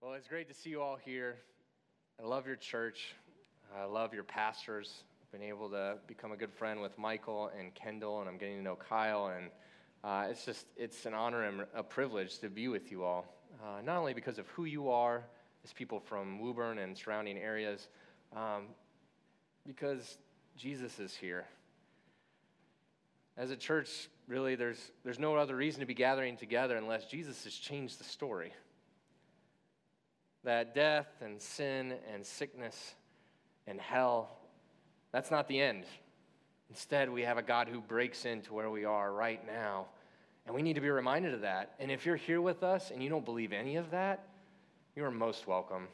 Well, it's great to see you all here. I love your church. I love your pastors. I've been able to become a good friend with Michael and Kendall, and I'm getting to know Kyle. And uh, it's just, it's an honor and a privilege to be with you all. Uh, not only because of who you are as people from Woburn and surrounding areas, um, because Jesus is here. As a church, really, there's, there's no other reason to be gathering together unless Jesus has changed the story that death and sin and sickness and hell, that's not the end. Instead, we have a God who breaks into where we are right now. And we need to be reminded of that. And if you're here with us and you don't believe any of that, you are most welcome.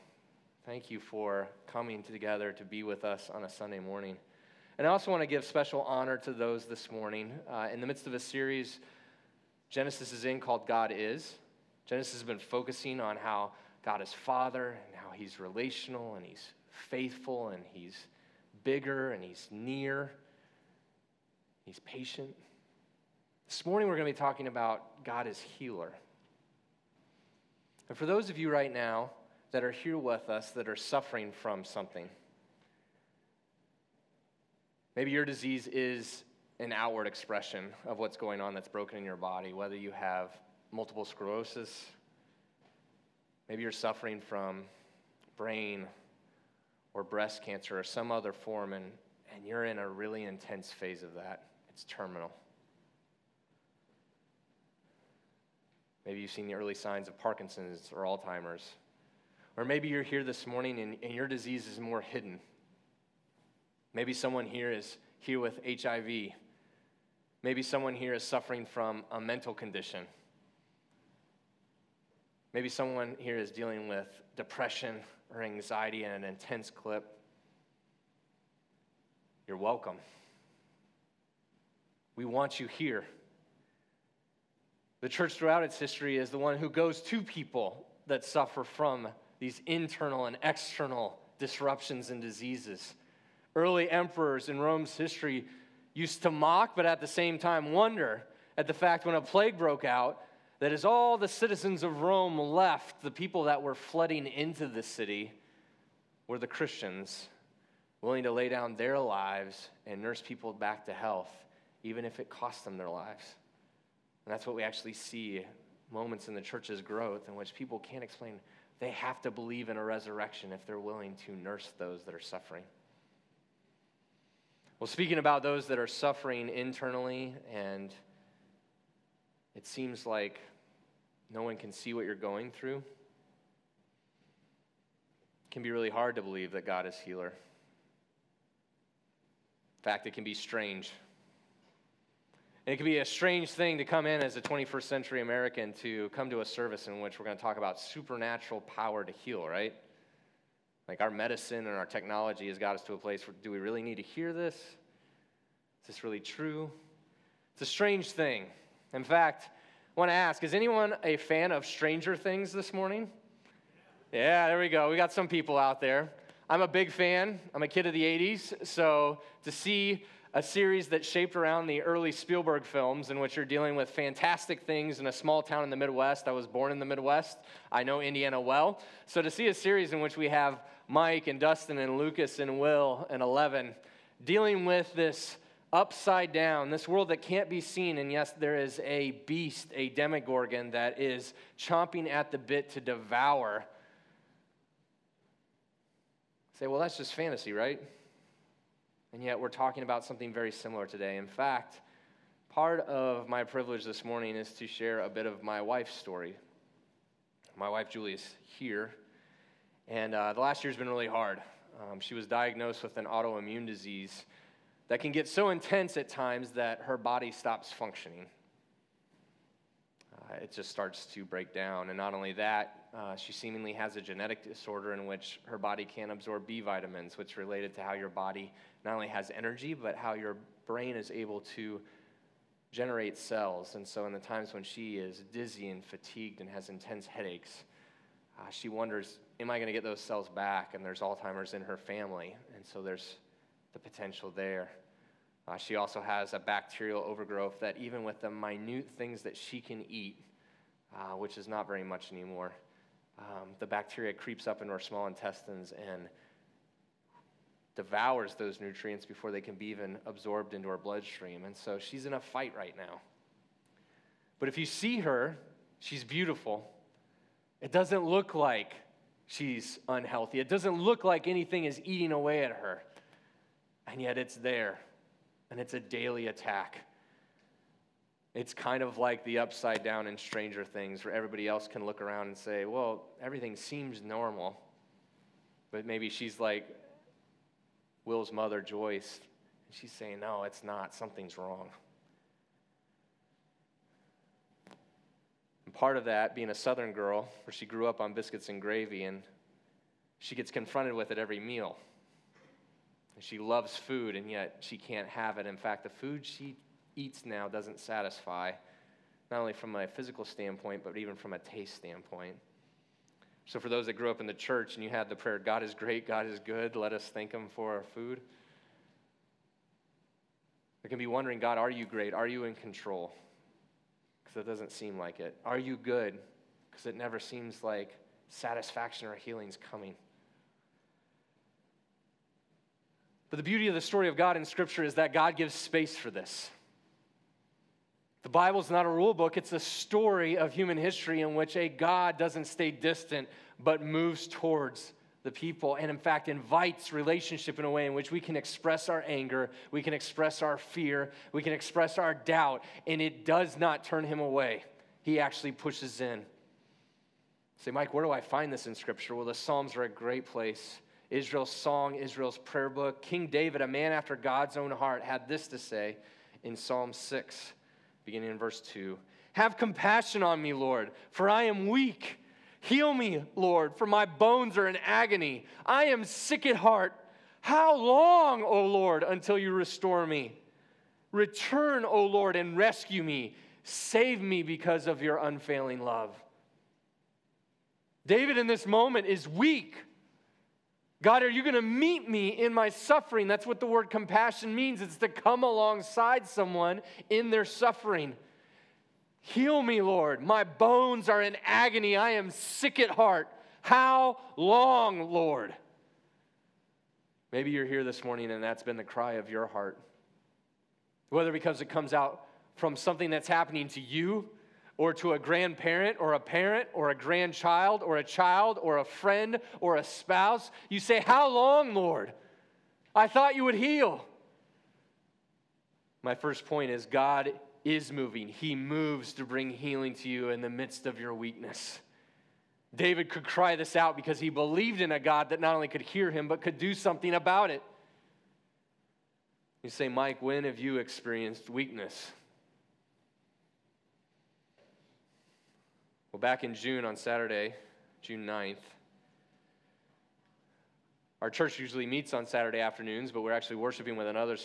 Thank you for coming together to be with us on a Sunday morning. And I also want to give special honor to those this morning. Uh, in the midst of a series Genesis is in called God Is, Genesis has been focusing on how God is Father and how He's relational and He's faithful and He's bigger and He's near. He's patient. This morning we're going to be talking about God as healer. And for those of you right now that are here with us that are suffering from something, maybe your disease is an outward expression of what's going on that's broken in your body, whether you have multiple sclerosis, Maybe you're suffering from brain or breast cancer or some other form, and, and you're in a really intense phase of that. It's terminal. Maybe you've seen the early signs of Parkinson's or Alzheimer's. Or maybe you're here this morning and, and your disease is more hidden. Maybe someone here is here with HIV. Maybe someone here is suffering from a mental condition. Maybe someone here is dealing with depression or anxiety in an intense clip. You're welcome. We want you here. The church throughout its history is the one who goes to people that suffer from these internal and external disruptions and diseases. Early emperors in Rome's history used to mock, but at the same time wonder at the fact when a plague broke out that as all the citizens of Rome left, the people that were flooding into the city were the Christians, willing to lay down their lives and nurse people back to health, even if it cost them their lives. And that's what we actually see moments in the church's growth in which people can't explain. They have to believe in a resurrection if they're willing to nurse those that are suffering. Well, speaking about those that are suffering internally and it seems like no one can see what you're going through, it can be really hard to believe that God is healer. In fact, it can be strange. And it can be a strange thing to come in as a 21st century American to come to a service in which we're going to talk about supernatural power to heal, right? Like our medicine and our technology has got us to a place where do we really need to hear this? Is this really true? It's a strange thing. In fact, I want to ask is anyone a fan of Stranger Things this morning? Yeah, there we go. We got some people out there. I'm a big fan. I'm a kid of the 80s, so to see a series that shaped around the early Spielberg films in which you're dealing with fantastic things in a small town in the Midwest. I was born in the Midwest. I know Indiana well. So to see a series in which we have Mike and Dustin and Lucas and Will and Eleven dealing with this upside down, this world that can't be seen. And yes, there is a beast, a demogorgon, that is chomping at the bit to devour. Say, well, that's just fantasy, right? And yet, we're talking about something very similar today. In fact, part of my privilege this morning is to share a bit of my wife's story. My wife, Julie, is here. And uh, the last year's been really hard. Um, she was diagnosed with an autoimmune disease that can get so intense at times that her body stops functioning. Uh, it just starts to break down. And not only that, uh, she seemingly has a genetic disorder in which her body can't absorb B vitamins, which related to how your body not only has energy, but how your brain is able to generate cells. And so, in the times when she is dizzy and fatigued and has intense headaches, uh, she wonders, Am I going to get those cells back? And there's Alzheimer's in her family. And so, there's the potential there. Uh, she also has a bacterial overgrowth that, even with the minute things that she can eat, uh, which is not very much anymore, um, the bacteria creeps up into her small intestines and devours those nutrients before they can be even absorbed into her bloodstream. And so she's in a fight right now. But if you see her, she's beautiful. It doesn't look like she's unhealthy. It doesn't look like anything is eating away at her. And yet it's there. And it's a daily attack. It's kind of like the upside down in Stranger Things, where everybody else can look around and say, well, everything seems normal. But maybe she's like Will's mother, Joyce, and she's saying, no, it's not. Something's wrong. And part of that being a southern girl, where she grew up on biscuits and gravy, and she gets confronted with it every meal. She loves food, and yet she can't have it. In fact, the food she eats now doesn't satisfy, not only from a physical standpoint, but even from a taste standpoint. So, for those that grew up in the church and you had the prayer, God is great, God is good, let us thank Him for our food, they can be wondering, God, are you great? Are you in control? Because it doesn't seem like it. Are you good? Because it never seems like satisfaction or healing's coming. But the beauty of the story of God in Scripture is that God gives space for this. The Bible is not a rule book, it's a story of human history in which a God doesn't stay distant but moves towards the people and, in fact, invites relationship in a way in which we can express our anger, we can express our fear, we can express our doubt, and it does not turn him away. He actually pushes in. Say, Mike, where do I find this in Scripture? Well, the Psalms are a great place. Israel's song, Israel's prayer book. King David, a man after God's own heart, had this to say in Psalm 6 beginning in verse 2. Have compassion on me, Lord, for I am weak. Heal me, Lord, for my bones are in agony. I am sick at heart. How long, O Lord, until you restore me? Return, O Lord, and rescue me. Save me because of your unfailing love. David in this moment is weak. God, are you going to meet me in my suffering? That's what the word compassion means. It's to come alongside someone in their suffering. Heal me, Lord. My bones are in agony. I am sick at heart. How long, Lord? Maybe you're here this morning and that's been the cry of your heart. Whether because it comes out from something that's happening to you or to a grandparent or a parent or a grandchild or a child or a friend or a spouse, you say, How long, Lord? I thought you would heal. My first point is God is moving. He moves to bring healing to you in the midst of your weakness. David could cry this out because he believed in a God that not only could hear him, but could do something about it. You say, Mike, when have you experienced weakness? Well, back in June on Saturday, June 9th, our church usually meets on Saturday afternoons, but we're actually worshiping with another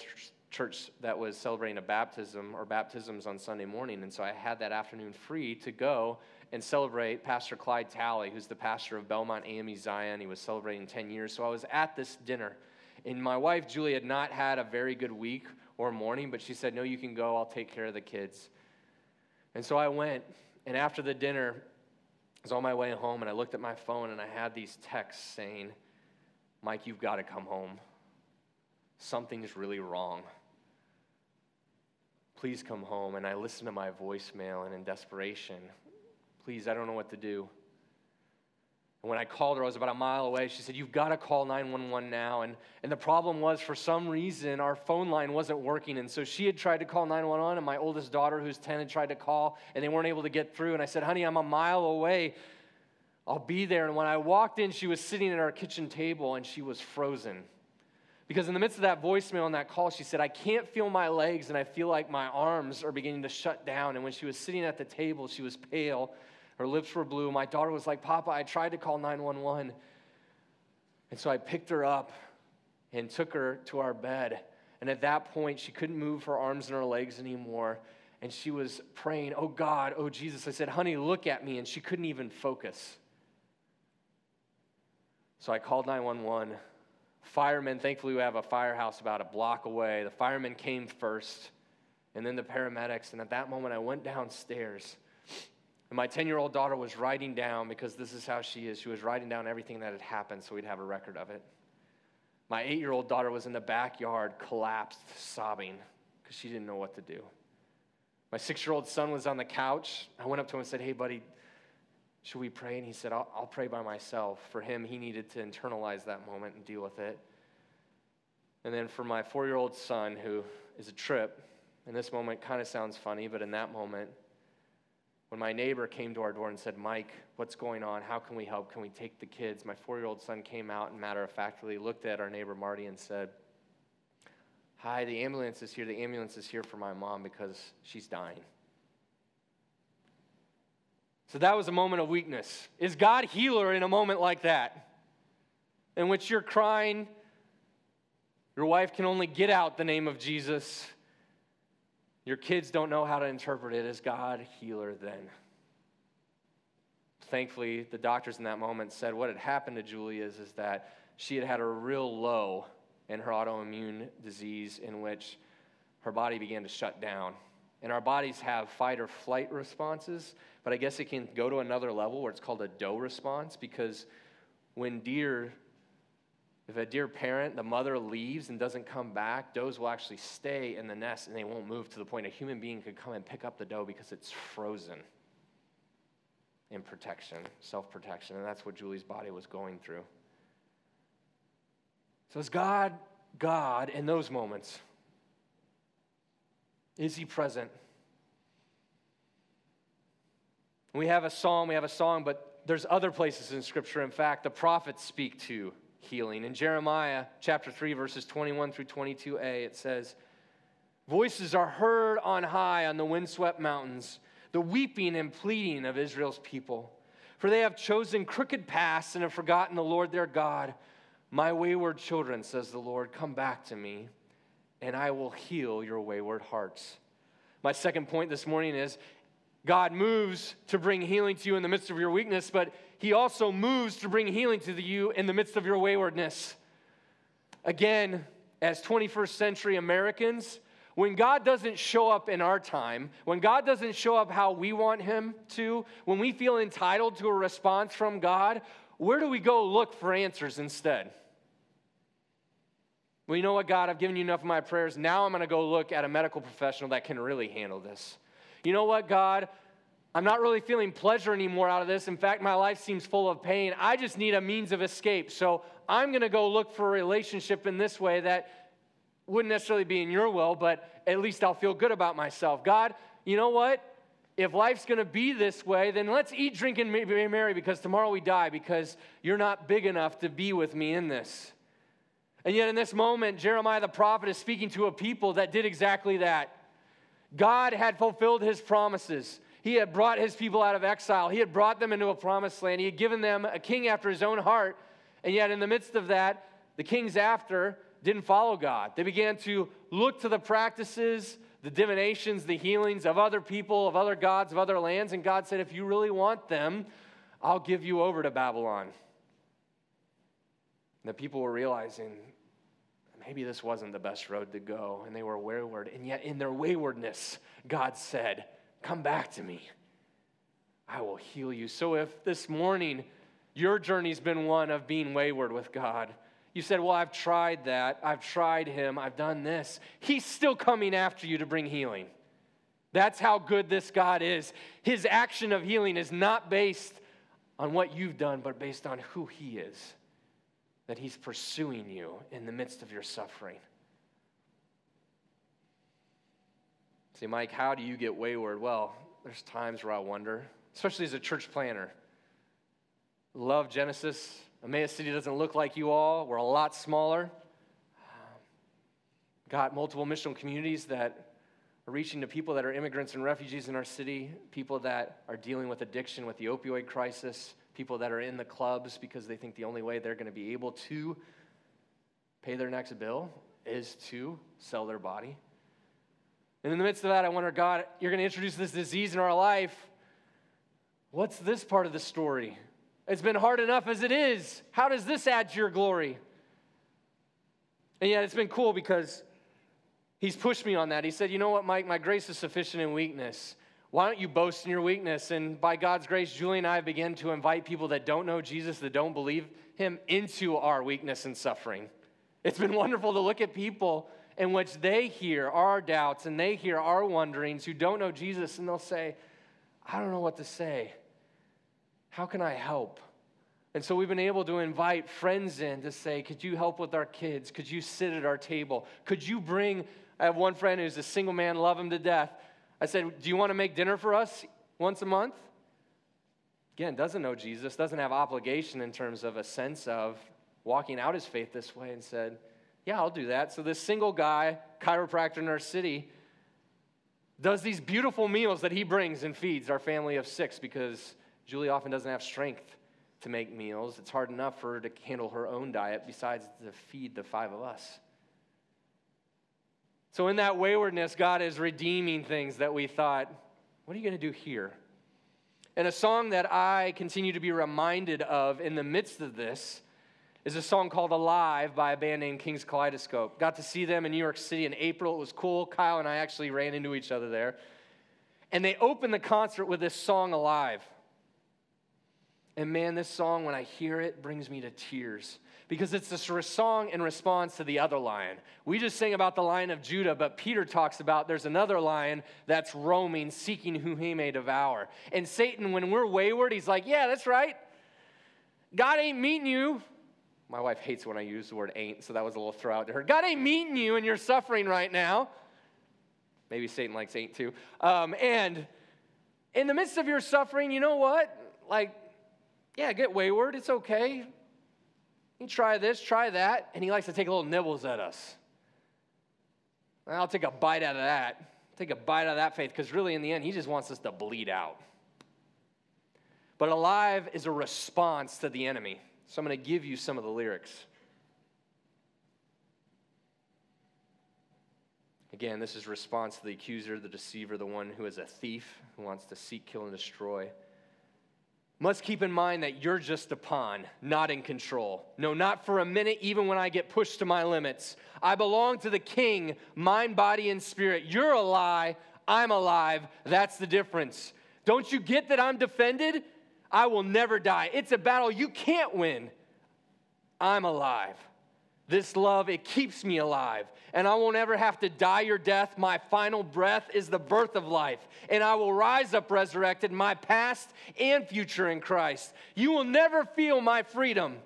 church that was celebrating a baptism or baptisms on Sunday morning. And so I had that afternoon free to go and celebrate Pastor Clyde Talley, who's the pastor of Belmont AME Zion. He was celebrating 10 years. So I was at this dinner. And my wife, Julie, had not had a very good week or morning, but she said, No, you can go. I'll take care of the kids. And so I went. And after the dinner, I was on my way home and I looked at my phone and I had these texts saying, Mike, you've got to come home. Something's really wrong. Please come home. And I listened to my voicemail and in desperation, please, I don't know what to do. And when I called her, I was about a mile away. She said, You've got to call 911 now. And, and the problem was, for some reason, our phone line wasn't working. And so she had tried to call 911, and my oldest daughter, who's 10, had tried to call, and they weren't able to get through. And I said, Honey, I'm a mile away. I'll be there. And when I walked in, she was sitting at our kitchen table, and she was frozen. Because in the midst of that voicemail and that call, she said, I can't feel my legs, and I feel like my arms are beginning to shut down. And when she was sitting at the table, she was pale her lips were blue. My daughter was like, Papa, I tried to call 911. And so I picked her up and took her to our bed. And at that point, she couldn't move her arms and her legs anymore. And she was praying, Oh God, oh Jesus. I said, Honey, look at me. And she couldn't even focus. So I called 911. Firemen, thankfully, we have a firehouse about a block away. The firemen came first, and then the paramedics. And at that moment, I went downstairs And my 10 year old daughter was writing down, because this is how she is, she was writing down everything that had happened so we'd have a record of it. My eight year old daughter was in the backyard, collapsed, sobbing, because she didn't know what to do. My six year old son was on the couch. I went up to him and said, Hey, buddy, should we pray? And he said, I'll, I'll pray by myself. For him, he needed to internalize that moment and deal with it. And then for my four year old son, who is a trip, and this moment kind of sounds funny, but in that moment, when my neighbor came to our door and said, Mike, what's going on? How can we help? Can we take the kids? My four year old son came out and matter of factly looked at our neighbor Marty and said, Hi, the ambulance is here. The ambulance is here for my mom because she's dying. So that was a moment of weakness. Is God healer in a moment like that? In which you're crying, your wife can only get out the name of Jesus your kids don't know how to interpret it. Is God healer then? Thankfully, the doctors in that moment said what had happened to Julie is, is that she had had a real low in her autoimmune disease in which her body began to shut down. And our bodies have fight or flight responses, but I guess it can go to another level where it's called a doe response because when deer if a deer parent, the mother leaves and doesn't come back, does will actually stay in the nest and they won't move to the point a human being could come and pick up the doe because it's frozen in protection, self protection. And that's what Julie's body was going through. So, is God God in those moments? Is He present? We have a psalm, we have a song, but there's other places in Scripture. In fact, the prophets speak to healing. In Jeremiah chapter 3, verses 21 through 22a, it says, Voices are heard on high on the windswept mountains, the weeping and pleading of Israel's people. For they have chosen crooked paths and have forgotten the Lord their God. My wayward children, says the Lord, come back to me, and I will heal your wayward hearts. My second point this morning is God moves to bring healing to you in the midst of your weakness, but he also moves to bring healing to you in the midst of your waywardness. Again, as 21st century Americans, when God doesn't show up in our time, when God doesn't show up how we want Him to, when we feel entitled to a response from God, where do we go look for answers instead? Well, you know what, God, I've given you enough of my prayers. Now I'm going to go look at a medical professional that can really handle this. You know what, God, I'm not really feeling pleasure anymore out of this. In fact, my life seems full of pain. I just need a means of escape. So I'm going to go look for a relationship in this way that wouldn't necessarily be in your will, but at least I'll feel good about myself. God, you know what? If life's going to be this way, then let's eat, drink, and be merry because tomorrow we die because you're not big enough to be with me in this. And yet, in this moment, Jeremiah the prophet is speaking to a people that did exactly that. God had fulfilled his promises. He had brought his people out of exile. He had brought them into a promised land. He had given them a king after his own heart. And yet, in the midst of that, the kings after didn't follow God. They began to look to the practices, the divinations, the healings of other people, of other gods, of other lands. And God said, If you really want them, I'll give you over to Babylon. And the people were realizing maybe this wasn't the best road to go. And they were wayward. And yet, in their waywardness, God said, Come back to me. I will heal you. So if this morning your journey's been one of being wayward with God, you said, Well, I've tried that. I've tried Him. I've done this. He's still coming after you to bring healing. That's how good this God is. His action of healing is not based on what you've done, but based on who He is. That He's pursuing you in the midst of your suffering. Say, Mike, how do you get wayward? Well, there's times where I wonder, especially as a church planner. Love Genesis. Emmaus City doesn't look like you all. We're a lot smaller. Um, got multiple missional communities that are reaching to people that are immigrants and refugees in our city, people that are dealing with addiction, with the opioid crisis, people that are in the clubs because they think the only way they're going to be able to pay their next bill is to sell their body. And in the midst of that, I wonder, God, you're going to introduce this disease in our life. What's this part of the story? It's been hard enough as it is. How does this add to your glory? And yet, it's been cool because he's pushed me on that. He said, You know what, Mike? My grace is sufficient in weakness. Why don't you boast in your weakness? And by God's grace, Julie and I begin to invite people that don't know Jesus, that don't believe Him, into our weakness and suffering. It's been wonderful to look at people in which they hear our doubts and they hear our wonderings who don't know Jesus, and they'll say, I don't know what to say. How can I help? And so we've been able to invite friends in to say, Could you help with our kids? Could you sit at our table? Could you bring? I have one friend who's a single man, love him to death. I said, Do you want to make dinner for us once a month? Again, doesn't know Jesus, doesn't have obligation in terms of a sense of walking out his faith this way, and said, Yeah, I'll do that. So this single guy, chiropractor in our city, does these beautiful meals that he brings and feeds our family of six because Julie often doesn't have strength to make meals. It's hard enough for her to handle her own diet besides to feed the five of us. So, in that waywardness, God is redeeming things that we thought, what are you going to do here? And a song that I continue to be reminded of in the midst of this is a song called Alive by a band named King's Kaleidoscope. Got to see them in New York City in April. It was cool. Kyle and I actually ran into each other there. And they opened the concert with this song, Alive. And man, this song, when I hear it, brings me to tears because it's this song in response to the other lion. We just sing about the lion of Judah, but Peter talks about there's another lion that's roaming, seeking who he may devour. And Satan, when we're wayward, he's like, Yeah, that's right. God ain't meeting you. My wife hates when I use the word ain't, so that was a little throw out to her. God ain't meeting you and you're suffering right now. Maybe Satan likes ain't too. Um, and in the midst of your suffering, you know what? Like, yeah, get wayward. It's okay. You try this, try that. And he likes to take little nibbles at us. I'll take a bite out of that. Take a bite out of that faith because really, in the end, he just wants us to bleed out. But alive is a response to the enemy. So I'm going to give you some of the lyrics. Again, this is response to the accuser, the deceiver, the one who is a thief, who wants to seek, kill, and destroy must keep in mind that you're just a pawn, not in control. No, not for a minute, even when I get pushed to my limits. I belong to the king, mind, body, and spirit. You're a lie, I'm alive. That's the difference. Don't you get that I'm defended? I will never die. It's a battle you can't win. I'm alive. This love, it keeps me alive. And I won't ever have to die your death. My final breath is the birth of life. And I will rise up resurrected, my past and future in Christ. You will never feel my freedom,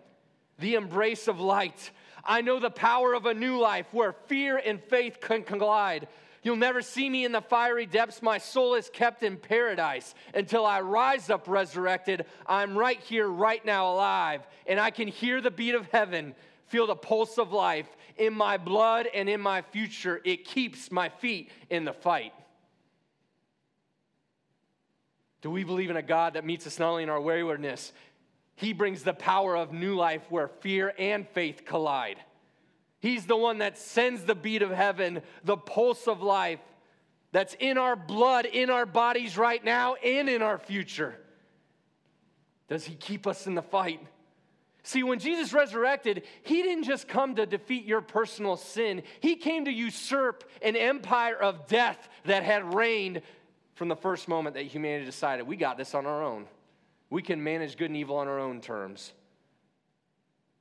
the embrace of light. I know the power of a new life where fear and faith can collide. You'll never see me in the fiery depths. My soul is kept in paradise until I rise up resurrected. I'm right here, right now, alive, and I can hear the beat of heaven feel the pulse of life in my blood and in my future. It keeps my feet in the fight. Do we believe in a God that meets us not only in our waywardness, He brings the power of new life where fear and faith collide. He's the one that sends the beat of heaven, the pulse of life that's in our blood, in our bodies right now, and in our future. Does He keep us in the fight? See, when Jesus resurrected, he didn't just come to defeat your personal sin, he came to usurp an empire of death that had reigned from the first moment that humanity decided we got this on our own. We can manage good and evil on our own terms.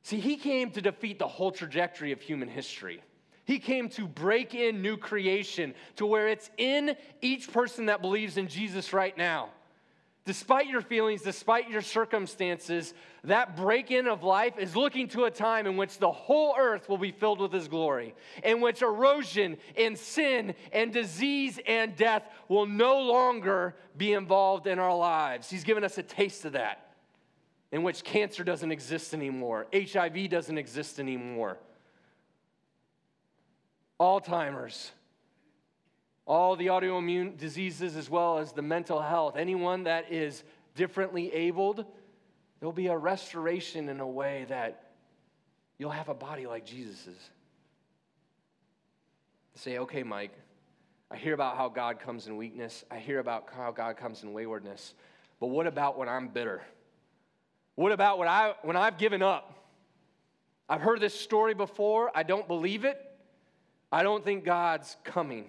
See, he came to defeat the whole trajectory of human history. He came to break in new creation to where it's in each person that believes in Jesus right now. Despite your feelings, despite your circumstances, that break in of life is looking to a time in which the whole earth will be filled with His glory, in which erosion and sin and disease and death will no longer be involved in our lives. He's given us a taste of that, in which cancer doesn't exist anymore, HIV doesn't exist anymore, Alzheimer's all the autoimmune diseases as well as the mental health. Anyone that is differently abled, there'll be a restoration in a way that you'll have a body like Jesus's. Say, okay, Mike, I hear about how God comes in weakness. I hear about how God comes in waywardness. But what about when I'm bitter? What about when, I, when I've given up? I've heard this story before. I don't believe it. I don't think God's coming.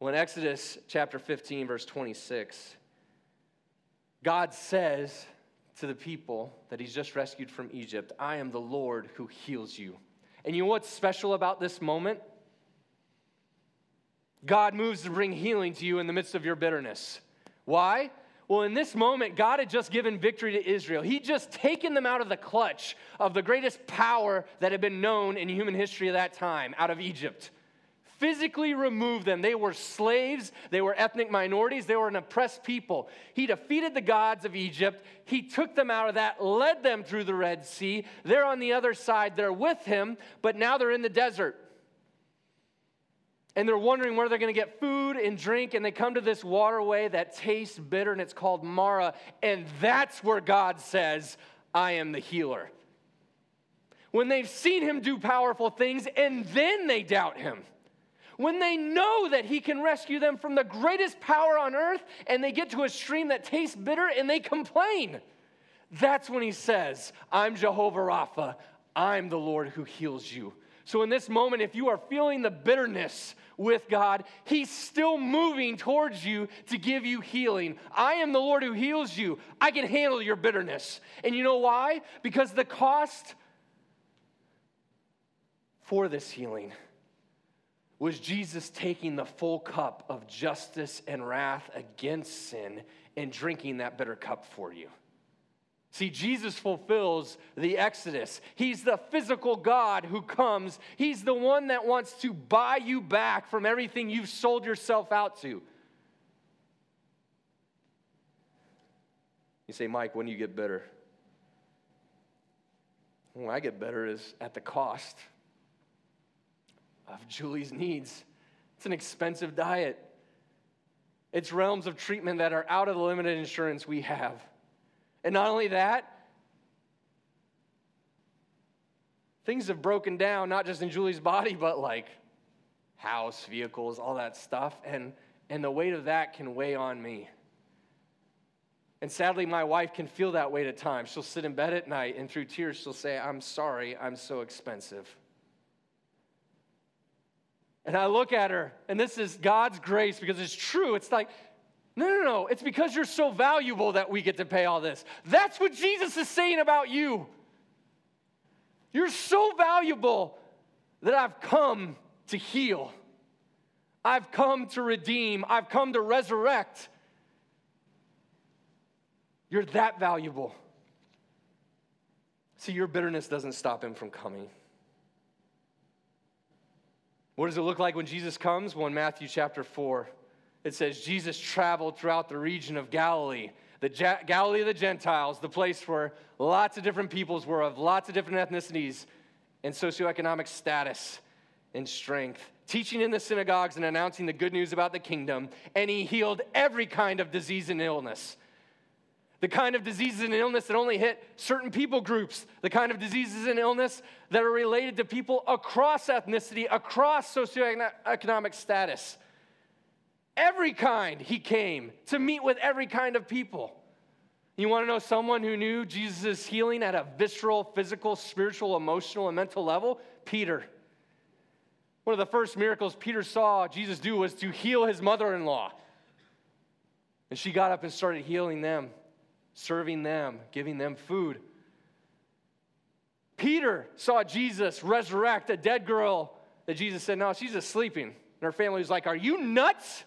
Well, in Exodus chapter 15, verse 26, God says to the people that he's just rescued from Egypt, I am the Lord who heals you. And you know what's special about this moment? God moves to bring healing to you in the midst of your bitterness. Why? Well, in this moment, God had just given victory to Israel. He'd just taken them out of the clutch of the greatest power that had been known in human history at that time, out of Egypt. Physically removed them. They were slaves, they were ethnic minorities, they were an oppressed people. He defeated the gods of Egypt. He took them out of that, led them through the Red Sea. They're on the other side, they're with him, but now they're in the desert and they're wondering where they're going to get food and drink and they come to this waterway that tastes bitter and it's called Marah, and that's where God says I am the healer. When they've seen him do powerful things and then they doubt him. When they know that he can rescue them from the greatest power on earth and they get to a stream that tastes bitter and they complain. That's when he says, I'm Jehovah Rapha. I'm the Lord who heals you. So, in this moment, if you are feeling the bitterness with God, He's still moving towards you to give you healing. I am the Lord who heals you. I can handle your bitterness. And you know why? Because the cost for this healing was Jesus taking the full cup of justice and wrath against sin and drinking that bitter cup for you. See, Jesus fulfills the Exodus. He's the physical God who comes. He's the one that wants to buy you back from everything you've sold yourself out to. You say, Mike, when do you get better? When I get better is at the cost of Julie's needs. It's an expensive diet. It's realms of treatment that are out of the limited insurance we have. And not only that, things have broken down, not just in Julie's body, but like house, vehicles, all that stuff. And, and the weight of that can weigh on me. And sadly, my wife can feel that weight at times. She'll sit in bed at night and through tears, she'll say, I'm sorry, I'm so expensive. And I look at her, and this is God's grace because it's true. It's like, no, no, no. It's because you're so valuable that we get to pay all this. That's what Jesus is saying about you. You're so valuable that I've come to heal. I've come to redeem. I've come to resurrect. You're that valuable. See, your bitterness doesn't stop him from coming. What does it look like when Jesus comes? Well, in Matthew chapter 4, it says Jesus traveled throughout the region of Galilee, the ja- Galilee of the Gentiles, the place where lots of different peoples were of lots of different ethnicities and socioeconomic status and strength, teaching in the synagogues and announcing the good news about the kingdom. And he healed every kind of disease and illness. The kind of diseases and illness that only hit certain people groups, the kind of diseases and illness that are related to people across ethnicity, across socioeconomic status. Every kind he came to meet with every kind of people. You want to know someone who knew Jesus' healing at a visceral, physical, spiritual, emotional, and mental level? Peter. One of the first miracles Peter saw Jesus do was to heal his mother in law. And she got up and started healing them, serving them, giving them food. Peter saw Jesus resurrect a dead girl that Jesus said, No, she's just sleeping. And her family was like, Are you nuts?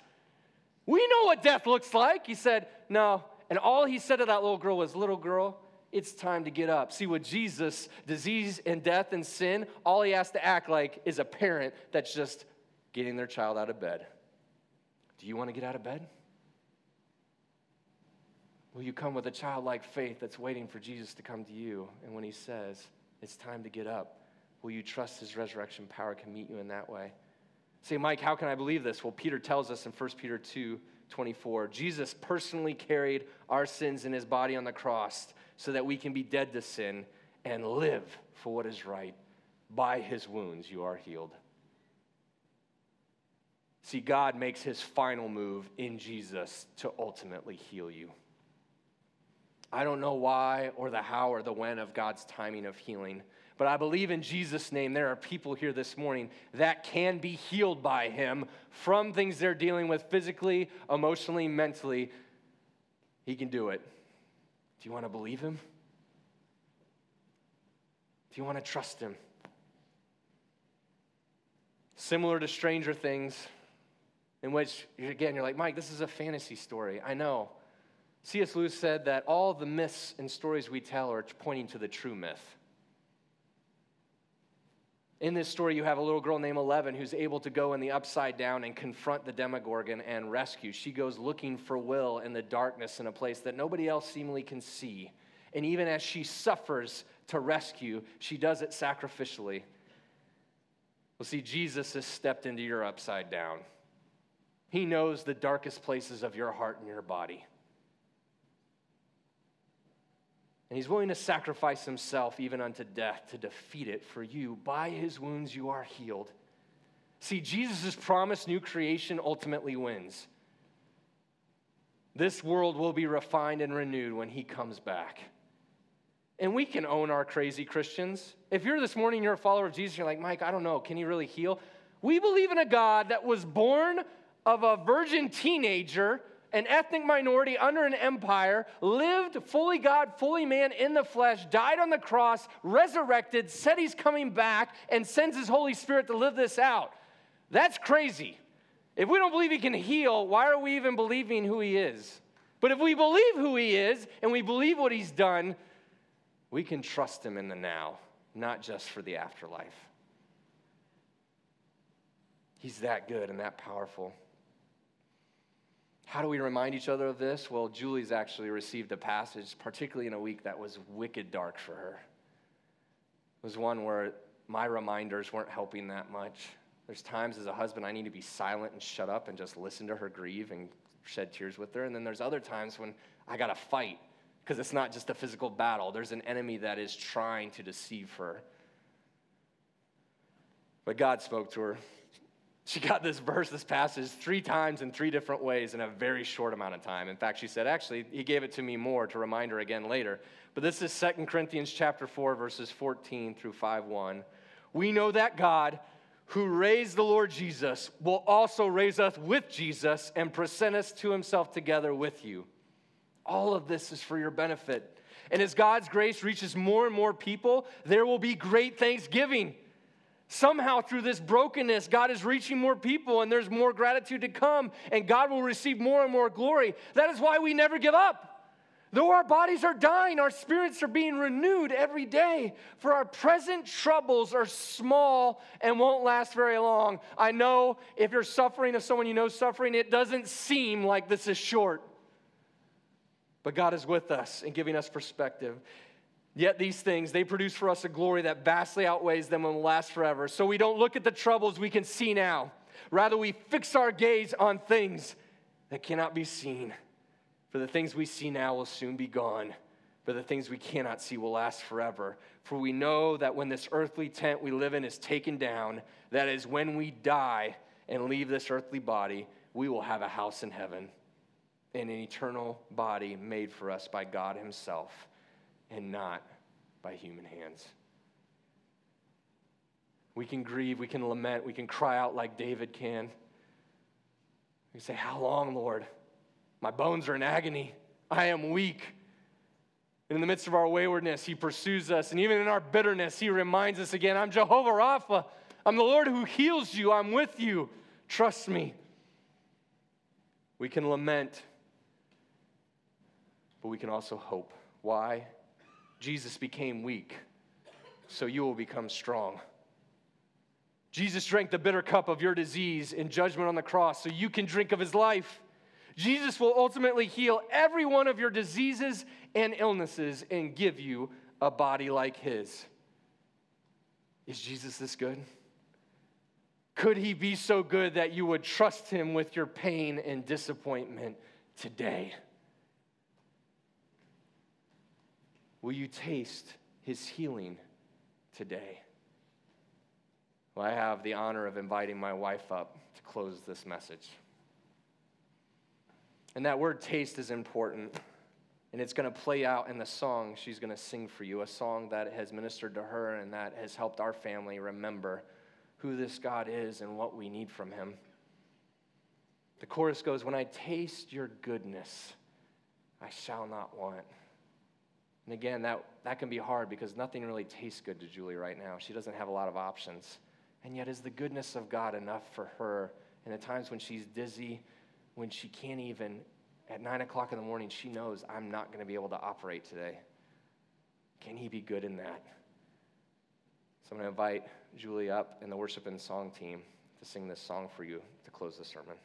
We know what death looks like. He said, No. And all he said to that little girl was, Little girl, it's time to get up. See, with Jesus, disease and death and sin, all he has to act like is a parent that's just getting their child out of bed. Do you want to get out of bed? Will you come with a childlike faith that's waiting for Jesus to come to you? And when he says, It's time to get up, will you trust his resurrection power can meet you in that way? Say, Mike, how can I believe this? Well, Peter tells us in 1 Peter 2 24, Jesus personally carried our sins in his body on the cross so that we can be dead to sin and live for what is right. By his wounds, you are healed. See, God makes his final move in Jesus to ultimately heal you. I don't know why or the how or the when of God's timing of healing, But I believe in Jesus' name, there are people here this morning that can be healed by him from things they're dealing with physically, emotionally, mentally. He can do it. Do you want to believe him? Do you want to trust him? Similar to Stranger Things, in which, again, you're like, Mike, this is a fantasy story. I know. C.S. Lewis said that all the myths and stories we tell are pointing to the true myth. In this story, you have a little girl named Eleven who's able to go in the upside down and confront the Demogorgon and rescue. She goes looking for Will in the darkness in a place that nobody else seemingly can see. And even as she suffers to rescue, she does it sacrificially. Well, see, Jesus has stepped into your upside down. He knows the darkest places of your heart and your body. And he's willing to sacrifice himself even unto death to defeat it for you. By his wounds you are healed. See, Jesus' promised new creation ultimately wins. This world will be refined and renewed when he comes back. And we can own our crazy Christians. If you're this morning, you're a follower of Jesus, you're like, Mike, I don't know, can he really heal? We believe in a God that was born of a virgin teenager, an ethnic minority under an empire, lived fully God, fully man in the flesh, died on the cross, resurrected, said he's coming back, and sends his Holy Spirit to live this out. That's crazy. If we don't believe he can heal, why are we even believing who he is? But if we believe who he is and we believe what he's done, we can trust him in the now, not just for the afterlife. He's that good and that powerful. How do we remind each other of this? Well, Julie's actually received a passage, particularly in a week that was wicked dark for her. It was one where my reminders weren't helping that much. There's times as a husband I need to be silent and shut up and just listen to her grieve and shed tears with her. And then there's other times when I got to fight because it's not just a physical battle, there's an enemy that is trying to deceive her. But God spoke to her. She got this verse, this passage, three times in three different ways in a very short amount of time. In fact, she said, actually, he gave it to me more to remind her again later. But this is 2 Corinthians chapter 4, verses 14 through 5 1. We know that God, who raised the Lord Jesus, will also raise us with Jesus and present us to himself together with you. All of this is for your benefit. And as God's grace reaches more and more people, there will be great thanksgiving. Somehow, through this brokenness, God is reaching more people, and there's more gratitude to come, and God will receive more and more glory. That is why we never give up. Though our bodies are dying, our spirits are being renewed every day. For our present troubles are small and won't last very long. I know if you're suffering, if someone you know suffering, it doesn't seem like this is short. But God is with us and giving us perspective. Yet these things, they produce for us a glory that vastly outweighs them and will last forever. So we don't look at the troubles we can see now. Rather, we fix our gaze on things that cannot be seen. For the things we see now will soon be gone, but the things we cannot see will last forever. For we know that when this earthly tent we live in is taken down, that is, when we die and leave this earthly body, we will have a house in heaven and an eternal body made for us by God Himself and not by human hands. We can grieve, we can lament, we can cry out like David can. We can say, How long, Lord? My bones are in agony. I am weak. And in the midst of our waywardness, He pursues us. And even in our bitterness, He reminds us again I'm Jehovah Rapha. I'm the Lord who heals you. I'm with you. Trust me. We can lament but we can also hope. Why? Jesus became weak, so you will become strong. Jesus drank the bitter cup of your disease in judgment on the cross, so you can drink of his life. Jesus will ultimately heal every one of your diseases and illnesses and give you a body like his. Is Jesus this good? Could he be so good that you would trust him with your pain and disappointment today? Will you taste his healing today? Well, I have the honor of inviting my wife up to close this message. And that word taste is important. And it's going to play out in the song she's going to sing for you, a song that has ministered to her and that has helped our family remember who this God is and what we need from him. The chorus goes, When I taste your goodness, I shall not want. And again, that, that can be hard because nothing really tastes good to Julie right now. She doesn't have a lot of options. And yet, is the goodness of God enough for her in the times when she's dizzy, when she can't even, at nine o'clock in the morning, she knows I'm not going to be able to operate today? Can He be good in that? So I'm going to invite Julie up and the worship and song team to sing this song for you to close the sermon.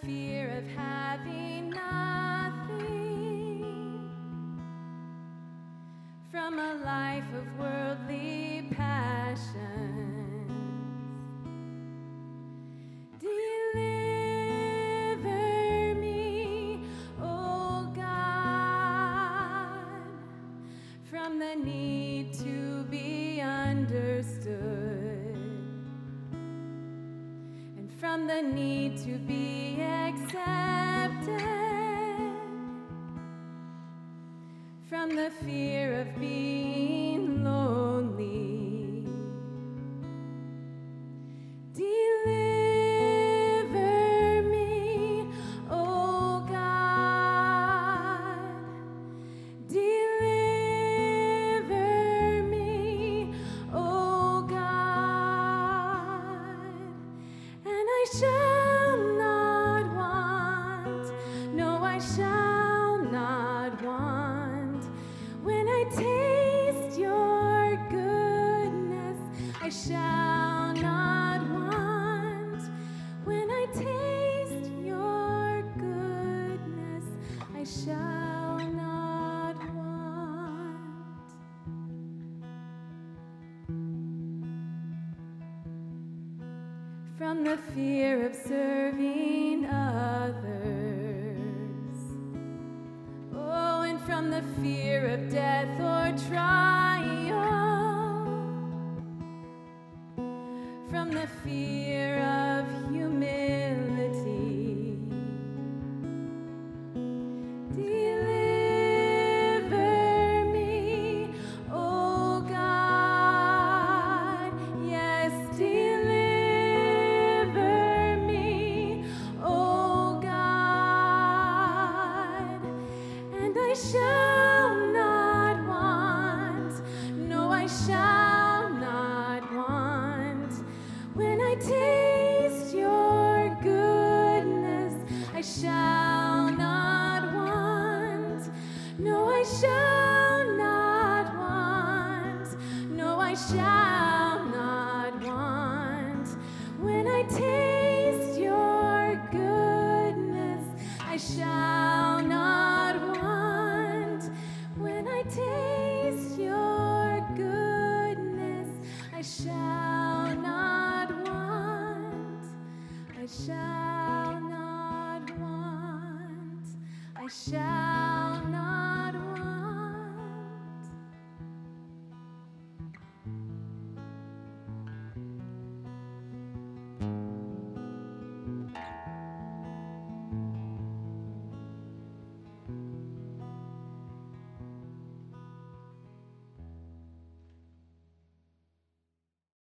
Fear of having fear